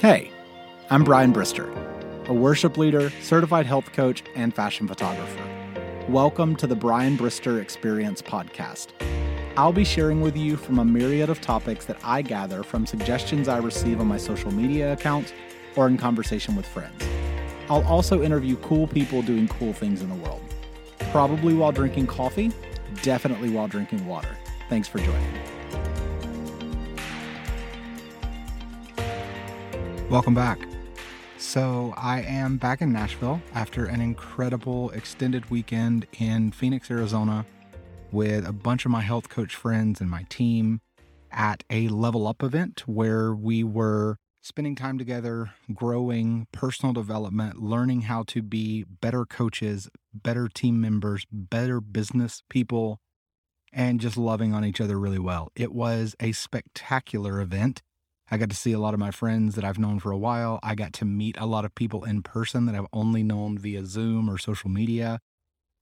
Hey, I'm Brian Brister, a worship leader, certified health coach, and fashion photographer. Welcome to the Brian Brister Experience podcast. I'll be sharing with you from a myriad of topics that I gather from suggestions I receive on my social media accounts or in conversation with friends. I'll also interview cool people doing cool things in the world. Probably while drinking coffee, definitely while drinking water. Thanks for joining. Welcome back. So, I am back in Nashville after an incredible extended weekend in Phoenix, Arizona, with a bunch of my health coach friends and my team at a level up event where we were spending time together, growing personal development, learning how to be better coaches, better team members, better business people, and just loving on each other really well. It was a spectacular event. I got to see a lot of my friends that I've known for a while. I got to meet a lot of people in person that I've only known via Zoom or social media.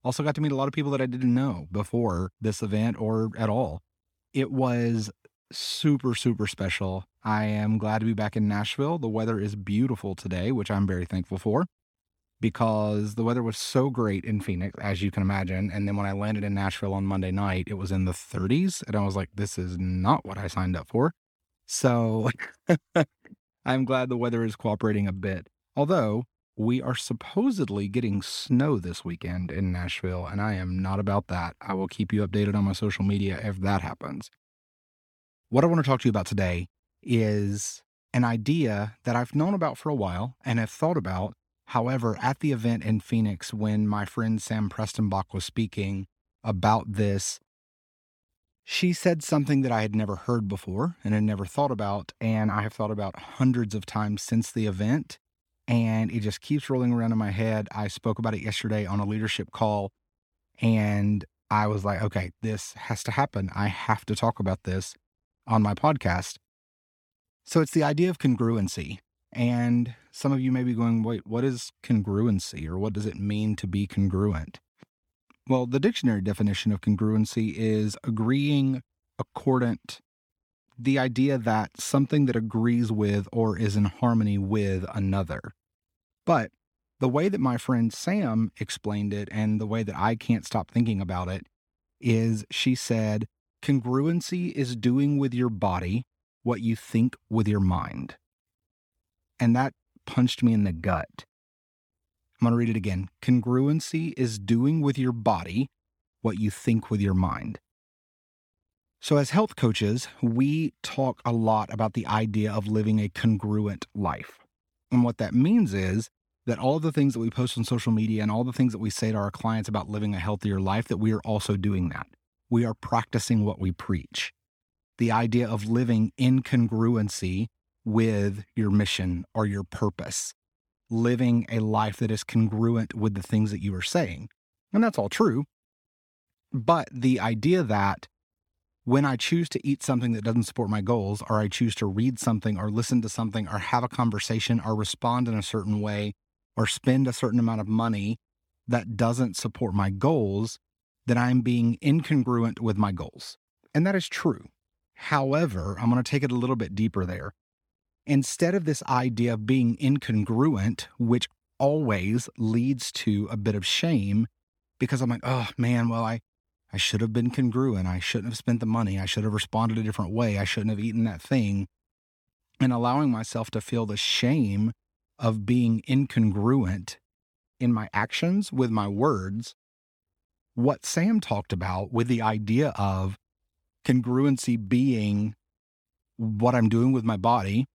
Also, got to meet a lot of people that I didn't know before this event or at all. It was super, super special. I am glad to be back in Nashville. The weather is beautiful today, which I'm very thankful for because the weather was so great in Phoenix, as you can imagine. And then when I landed in Nashville on Monday night, it was in the 30s. And I was like, this is not what I signed up for. So I'm glad the weather is cooperating a bit. Although we are supposedly getting snow this weekend in Nashville, and I am not about that. I will keep you updated on my social media if that happens. What I want to talk to you about today is an idea that I've known about for a while and have thought about. However, at the event in Phoenix, when my friend Sam Prestenbach was speaking about this she said something that I had never heard before and had never thought about. And I have thought about hundreds of times since the event. And it just keeps rolling around in my head. I spoke about it yesterday on a leadership call. And I was like, okay, this has to happen. I have to talk about this on my podcast. So it's the idea of congruency. And some of you may be going, wait, what is congruency or what does it mean to be congruent? Well, the dictionary definition of congruency is agreeing accordant, the idea that something that agrees with or is in harmony with another. But the way that my friend Sam explained it and the way that I can't stop thinking about it is she said, congruency is doing with your body what you think with your mind. And that punched me in the gut I'm going to read it again. Congruency is doing with your body what you think with your mind. So, as health coaches, we talk a lot about the idea of living a congruent life. And what that means is that all of the things that we post on social media and all the things that we say to our clients about living a healthier life, that we are also doing that. We are practicing what we preach. The idea of living in congruency with your mission or your purpose living a life that is congruent with the things that you are saying. And that's all true. But the idea that when I choose to eat something that doesn't support my goals, or I choose to read something, or listen to something, or have a conversation, or respond in a certain way, or spend a certain amount of money that doesn't support my goals, then I'm being incongruent with my goals. And that is true. However, I'm going to take it a little bit deeper there instead of this idea of being incongruent, which always leads to a bit of shame because I'm like, oh man, well, I, I should have been congruent. I shouldn't have spent the money. I should have responded a different way. I shouldn't have eaten that thing. And allowing myself to feel the shame of being incongruent in my actions with my words. What Sam talked about with the idea of congruency being what I'm doing with my body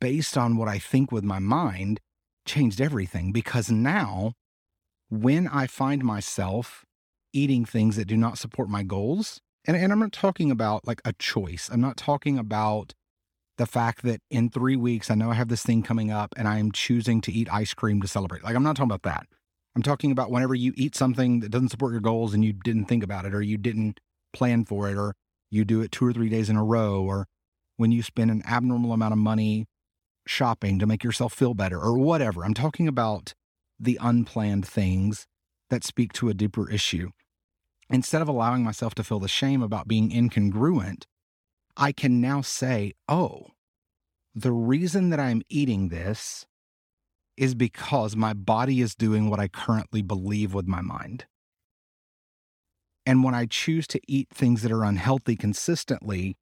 based on what I think with my mind changed everything because now when I find myself eating things that do not support my goals, and, and I'm not talking about like a choice, I'm not talking about the fact that in three weeks, I know I have this thing coming up and I'm choosing to eat ice cream to celebrate. Like, I'm not talking about that. I'm talking about whenever you eat something that doesn't support your goals and you didn't think about it or you didn't plan for it or you do it two or three days in a row or when you spend an abnormal amount of money shopping to make yourself feel better or whatever. I'm talking about the unplanned things that speak to a deeper issue. Instead of allowing myself to feel the shame about being incongruent, I can now say, oh, the reason that I'm eating this is because my body is doing what I currently believe with my mind. And when I choose to eat things that are unhealthy consistently,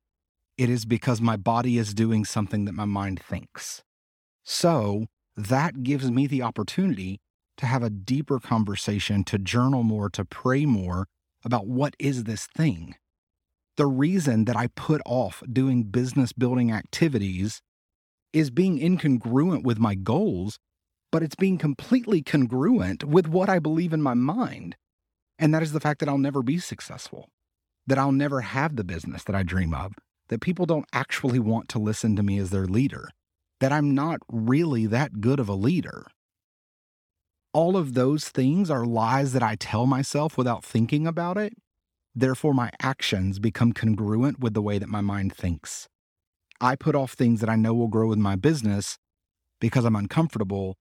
it is because my body is doing something that my mind thinks. So that gives me the opportunity to have a deeper conversation, to journal more, to pray more about what is this thing. The reason that I put off doing business building activities is being incongruent with my goals, but it's being completely congruent with what I believe in my mind. And that is the fact that I'll never be successful, that I'll never have the business that I dream of, that people don't actually want to listen to me as their leader, that I'm not really that good of a leader. All of those things are lies that I tell myself without thinking about it. Therefore, my actions become congruent with the way that my mind thinks. I put off things that I know will grow with my business because I'm uncomfortable.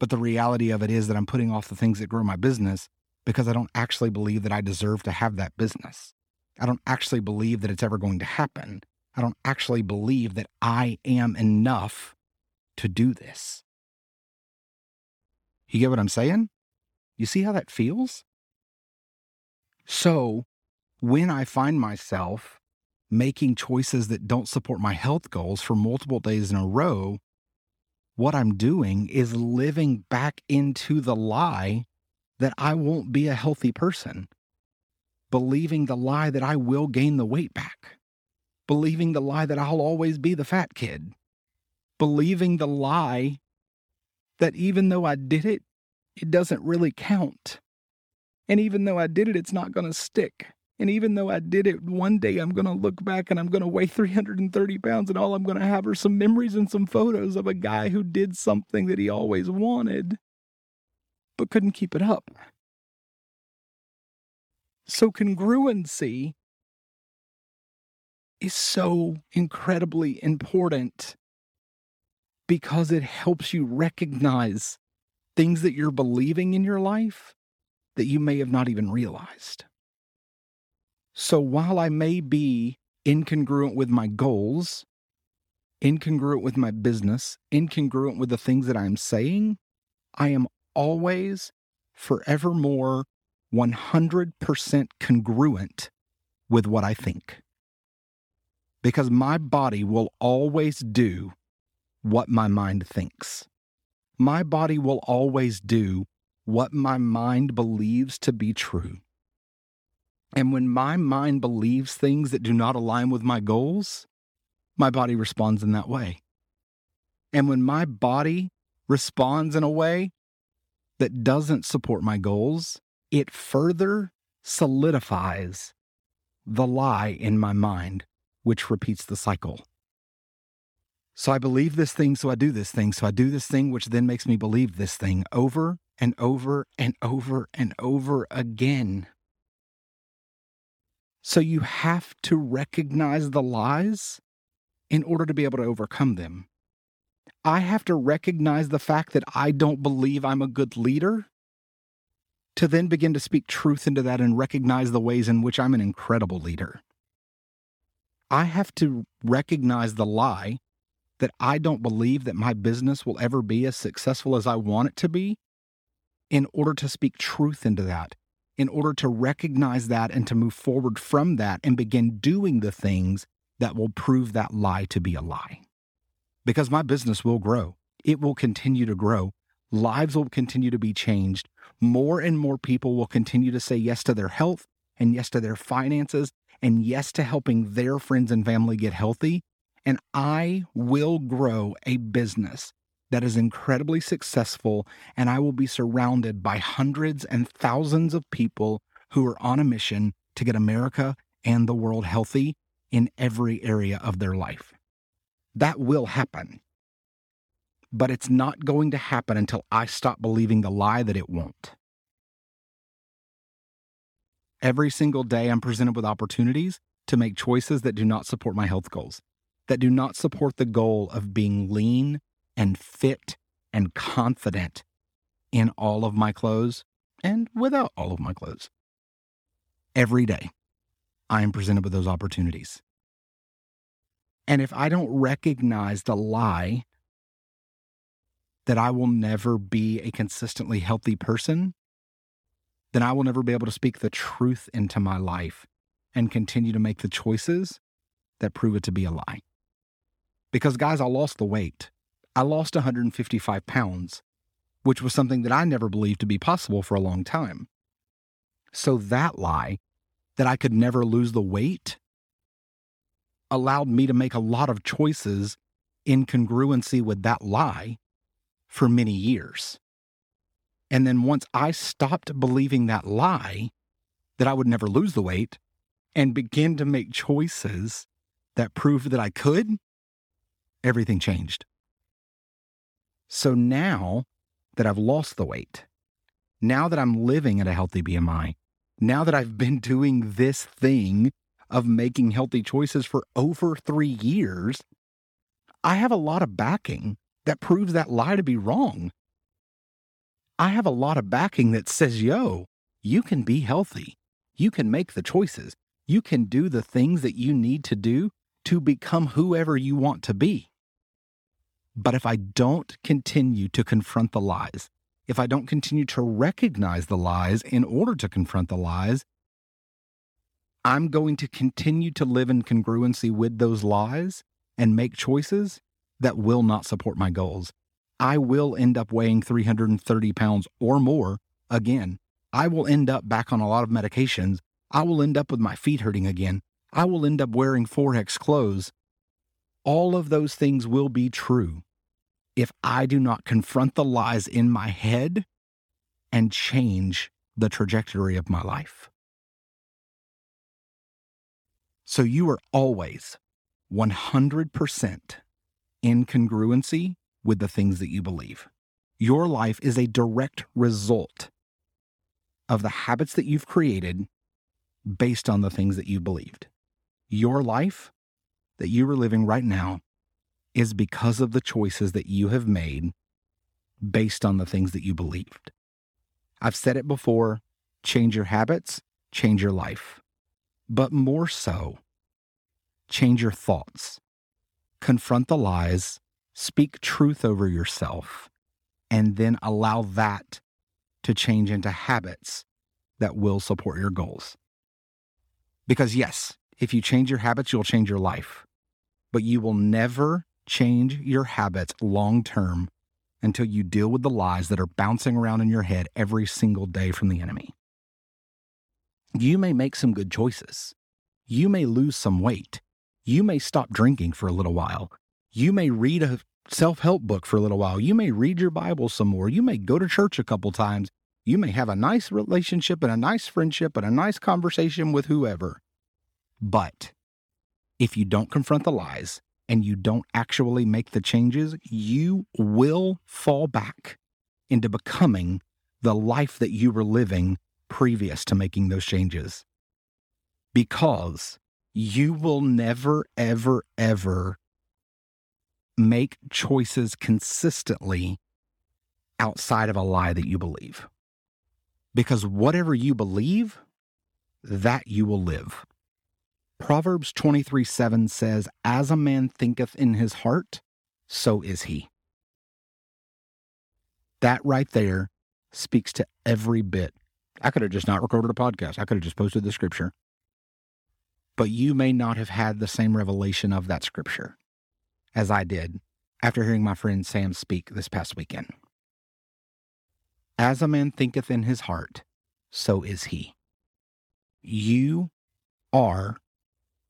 But the reality of it is that I'm putting off the things that grow my business because I don't actually believe that I deserve to have that business. I don't actually believe that it's ever going to happen. I don't actually believe that I am enough to do this. You get what I'm saying? You see how that feels? So, when I find myself making choices that don't support my health goals for multiple days in a row, what I'm doing is living back into the lie that I won't be a healthy person, believing the lie that I will gain the weight back, believing the lie that I'll always be the fat kid, believing the lie that even though I did it, it doesn't really count. And even though I did it, it's not going to stick. And even though I did it, one day I'm going to look back and I'm going to weigh 330 pounds, and all I'm going to have are some memories and some photos of a guy who did something that he always wanted, but couldn't keep it up. So, congruency is so incredibly important because it helps you recognize things that you're believing in your life that you may have not even realized. So while I may be incongruent with my goals, incongruent with my business, incongruent with the things that I'm saying, I am always forevermore 100% congruent with what I think. Because my body will always do what my mind thinks. My body will always do what my mind believes to be true. And when my mind believes things that do not align with my goals, my body responds in that way. And when my body responds in a way that doesn't support my goals, it further solidifies the lie in my mind, which repeats the cycle. So I believe this thing, so I do this thing, so I do this thing, which then makes me believe this thing over and over and over and over again. So you have to recognize the lies in order to be able to overcome them. I have to recognize the fact that I don't believe I'm a good leader to then begin to speak truth into that and recognize the ways in which I'm an incredible leader. I have to recognize the lie that I don't believe that my business will ever be as successful as I want it to be in order to speak truth into that in order to recognize that and to move forward from that and begin doing the things that will prove that lie to be a lie. Because my business will grow, it will continue to grow, lives will continue to be changed, more and more people will continue to say yes to their health and yes to their finances and yes to helping their friends and family get healthy. And I will grow a business that is incredibly successful, and I will be surrounded by hundreds and thousands of people who are on a mission to get America and the world healthy in every area of their life. That will happen. But it's not going to happen until I stop believing the lie that it won't. Every single day, I'm presented with opportunities to make choices that do not support my health goals, that do not support the goal of being lean and fit and confident in all of my clothes and without all of my clothes. Every day, I am presented with those opportunities. And if I don't recognize the lie that I will never be a consistently healthy person, then I will never be able to speak the truth into my life and continue to make the choices that prove it to be a lie. Because, guys, I lost the weight. I lost 155 pounds, which was something that I never believed to be possible for a long time. So, that lie that I could never lose the weight allowed me to make a lot of choices in congruency with that lie for many years. And then once I stopped believing that lie, that I would never lose the weight, and begin to make choices that proved that I could, everything changed. So now that I've lost the weight, now that I'm living at a healthy BMI, now that I've been doing this thing of making healthy choices for over three years, I have a lot of backing that proves that lie to be wrong. I have a lot of backing that says, yo, you can be healthy. You can make the choices. You can do the things that you need to do to become whoever you want to be. But if I don't continue to confront the lies, if I don't continue to recognize the lies in order to confront the lies, I'm going to continue to live in congruency with those lies and make choices that will not support my goals. I will end up weighing 330 pounds or more again. I will end up back on a lot of medications. I will end up with my feet hurting again. I will end up wearing 4X clothes. All of those things will be true if I do not confront the lies in my head and change the trajectory of my life. So you are always 100% in congruency with the things that you believe. Your life is a direct result of the habits that you've created based on the things that you believed. Your life that you are living right now is because of the choices that you have made based on the things that you believed. I've said it before change your habits, change your life. But more so, change your thoughts confront the lies, speak truth over yourself, and then allow that to change into habits that will support your goals. Because, yes, if you change your habits, you'll change your life, but you will never change your habits long term until you deal with the lies that are bouncing around in your head every single day from the enemy. You may make some good choices. You may lose some weight you may stop drinking for a little while. You may read a self help book for a little while. You may read your Bible some more. You may go to church a couple times. You may have a nice relationship and a nice friendship and a nice conversation with whoever. But if you don't confront the lies and you don't actually make the changes, you will fall back into becoming the life that you were living previous to making those changes. Because you will never, ever, ever make choices consistently outside of a lie that you believe. Because whatever you believe, that you will live. Proverbs 23 7 says, As a man thinketh in his heart, so is he. That right there speaks to every bit. I could have just not recorded a podcast. I could have just posted the scripture but you may not have had the same revelation of that scripture as I did after hearing my friend Sam speak this past weekend. As a man thinketh in his heart, so is he. You are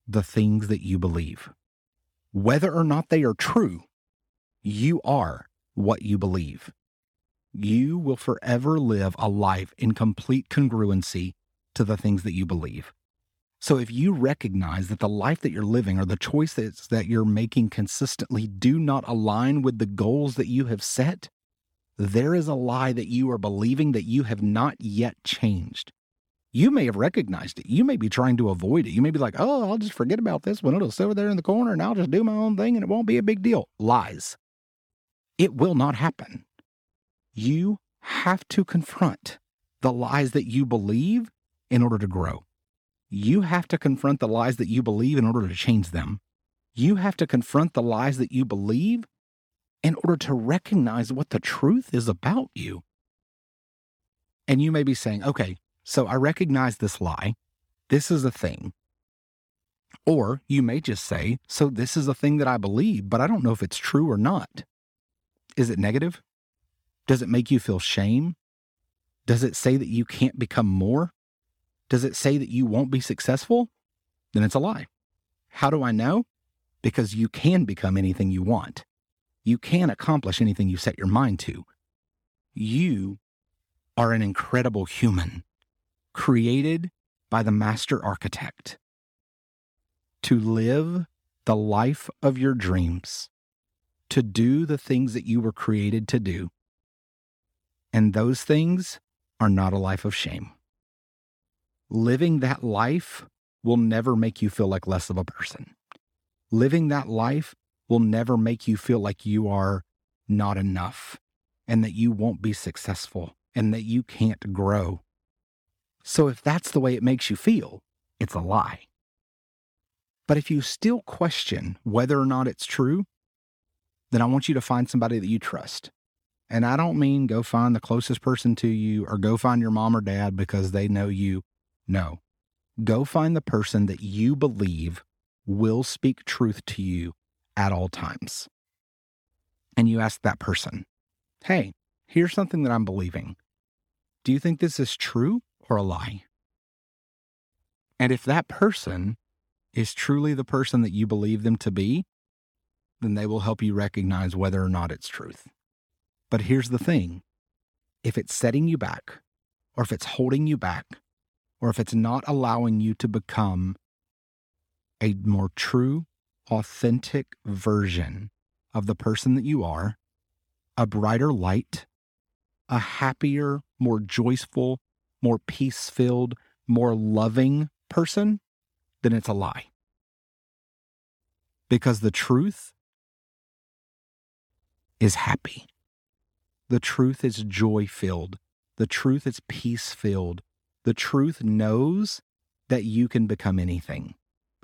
the things that you believe. Whether or not they are true, you are what you believe. You will forever live a life in complete congruency to the things that you believe. So if you recognize that the life that you're living or the choices that you're making consistently do not align with the goals that you have set, there is a lie that you are believing that you have not yet changed. You may have recognized it. You may be trying to avoid it. You may be like, oh, I'll just forget about this one. It'll sit over there in the corner and I'll just do my own thing and it won't be a big deal. Lies. It will not happen. You have to confront the lies that you believe in order to grow you have to confront the lies that you believe in order to change them. You have to confront the lies that you believe in order to recognize what the truth is about you. And you may be saying, okay, so I recognize this lie. This is a thing. Or you may just say, so this is a thing that I believe, but I don't know if it's true or not. Is it negative? Does it make you feel shame? Does it say that you can't become more? Does it say that you won't be successful? Then it's a lie. How do I know? Because you can become anything you want. You can accomplish anything you set your mind to. You are an incredible human, created by the master architect to live the life of your dreams, to do the things that you were created to do. And those things are not a life of shame. Living that life will never make you feel like less of a person. Living that life will never make you feel like you are not enough and that you won't be successful and that you can't grow. So if that's the way it makes you feel, it's a lie. But if you still question whether or not it's true, then I want you to find somebody that you trust. And I don't mean go find the closest person to you or go find your mom or dad because they know you. No. Go find the person that you believe will speak truth to you at all times. And you ask that person, hey, here's something that I'm believing. Do you think this is true or a lie? And if that person is truly the person that you believe them to be, then they will help you recognize whether or not it's truth. But here's the thing if it's setting you back, or if it's holding you back, or if it's not allowing you to become a more true, authentic version of the person that you are, a brighter light, a happier, more joyful, more peace filled, more loving person, then it's a lie. Because the truth is happy. The truth is joy filled. The truth is peace filled. The truth knows that you can become anything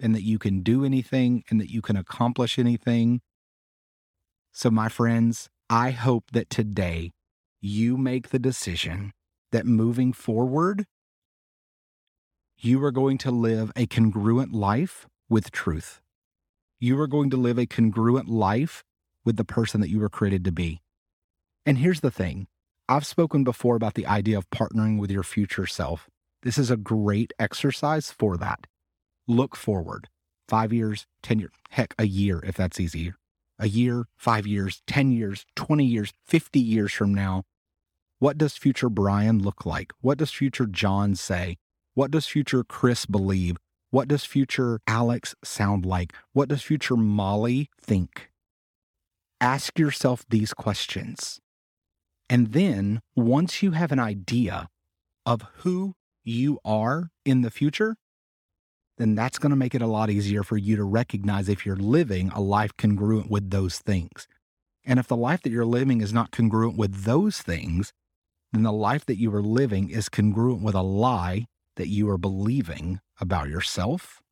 and that you can do anything and that you can accomplish anything. So, my friends, I hope that today you make the decision that moving forward, you are going to live a congruent life with truth. You are going to live a congruent life with the person that you were created to be. And here's the thing I've spoken before about the idea of partnering with your future self. This is a great exercise for that. Look forward five years, 10 years, heck, a year if that's easier. A year, five years, 10 years, 20 years, 50 years from now. What does future Brian look like? What does future John say? What does future Chris believe? What does future Alex sound like? What does future Molly think? Ask yourself these questions. And then once you have an idea of who you are in the future, then that's going to make it a lot easier for you to recognize if you're living a life congruent with those things. And if the life that you're living is not congruent with those things, then the life that you are living is congruent with a lie that you are believing about yourself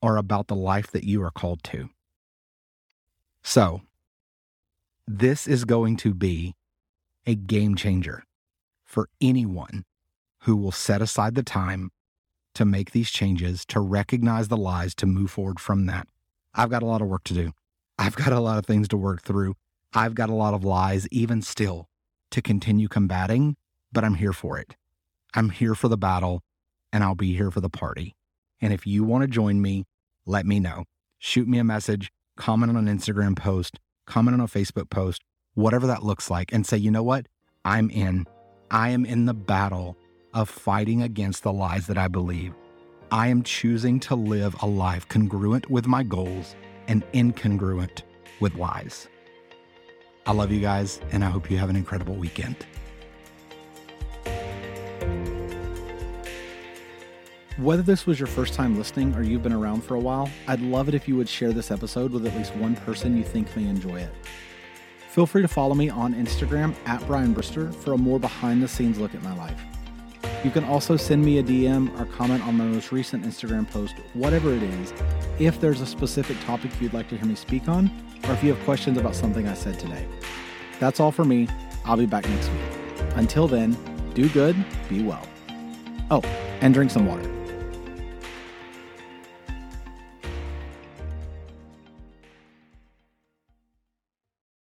or about the life that you are called to. So, this is going to be a game changer for anyone who will set aside the time to make these changes, to recognize the lies, to move forward from that. I've got a lot of work to do. I've got a lot of things to work through. I've got a lot of lies, even still, to continue combating, but I'm here for it. I'm here for the battle and I'll be here for the party. And if you want to join me, let me know. Shoot me a message, comment on an Instagram post, comment on a Facebook post, whatever that looks like, and say, you know what? I'm in. I am in the battle of fighting against the lies that I believe. I am choosing to live a life congruent with my goals and incongruent with lies. I love you guys, and I hope you have an incredible weekend. Whether this was your first time listening or you've been around for a while, I'd love it if you would share this episode with at least one person you think may enjoy it. Feel free to follow me on Instagram at Brian Brister for a more behind the scenes look at my life. You can also send me a DM or comment on my most recent Instagram post, whatever it is, if there's a specific topic you'd like to hear me speak on, or if you have questions about something I said today. That's all for me. I'll be back next week. Until then, do good, be well. Oh, and drink some water.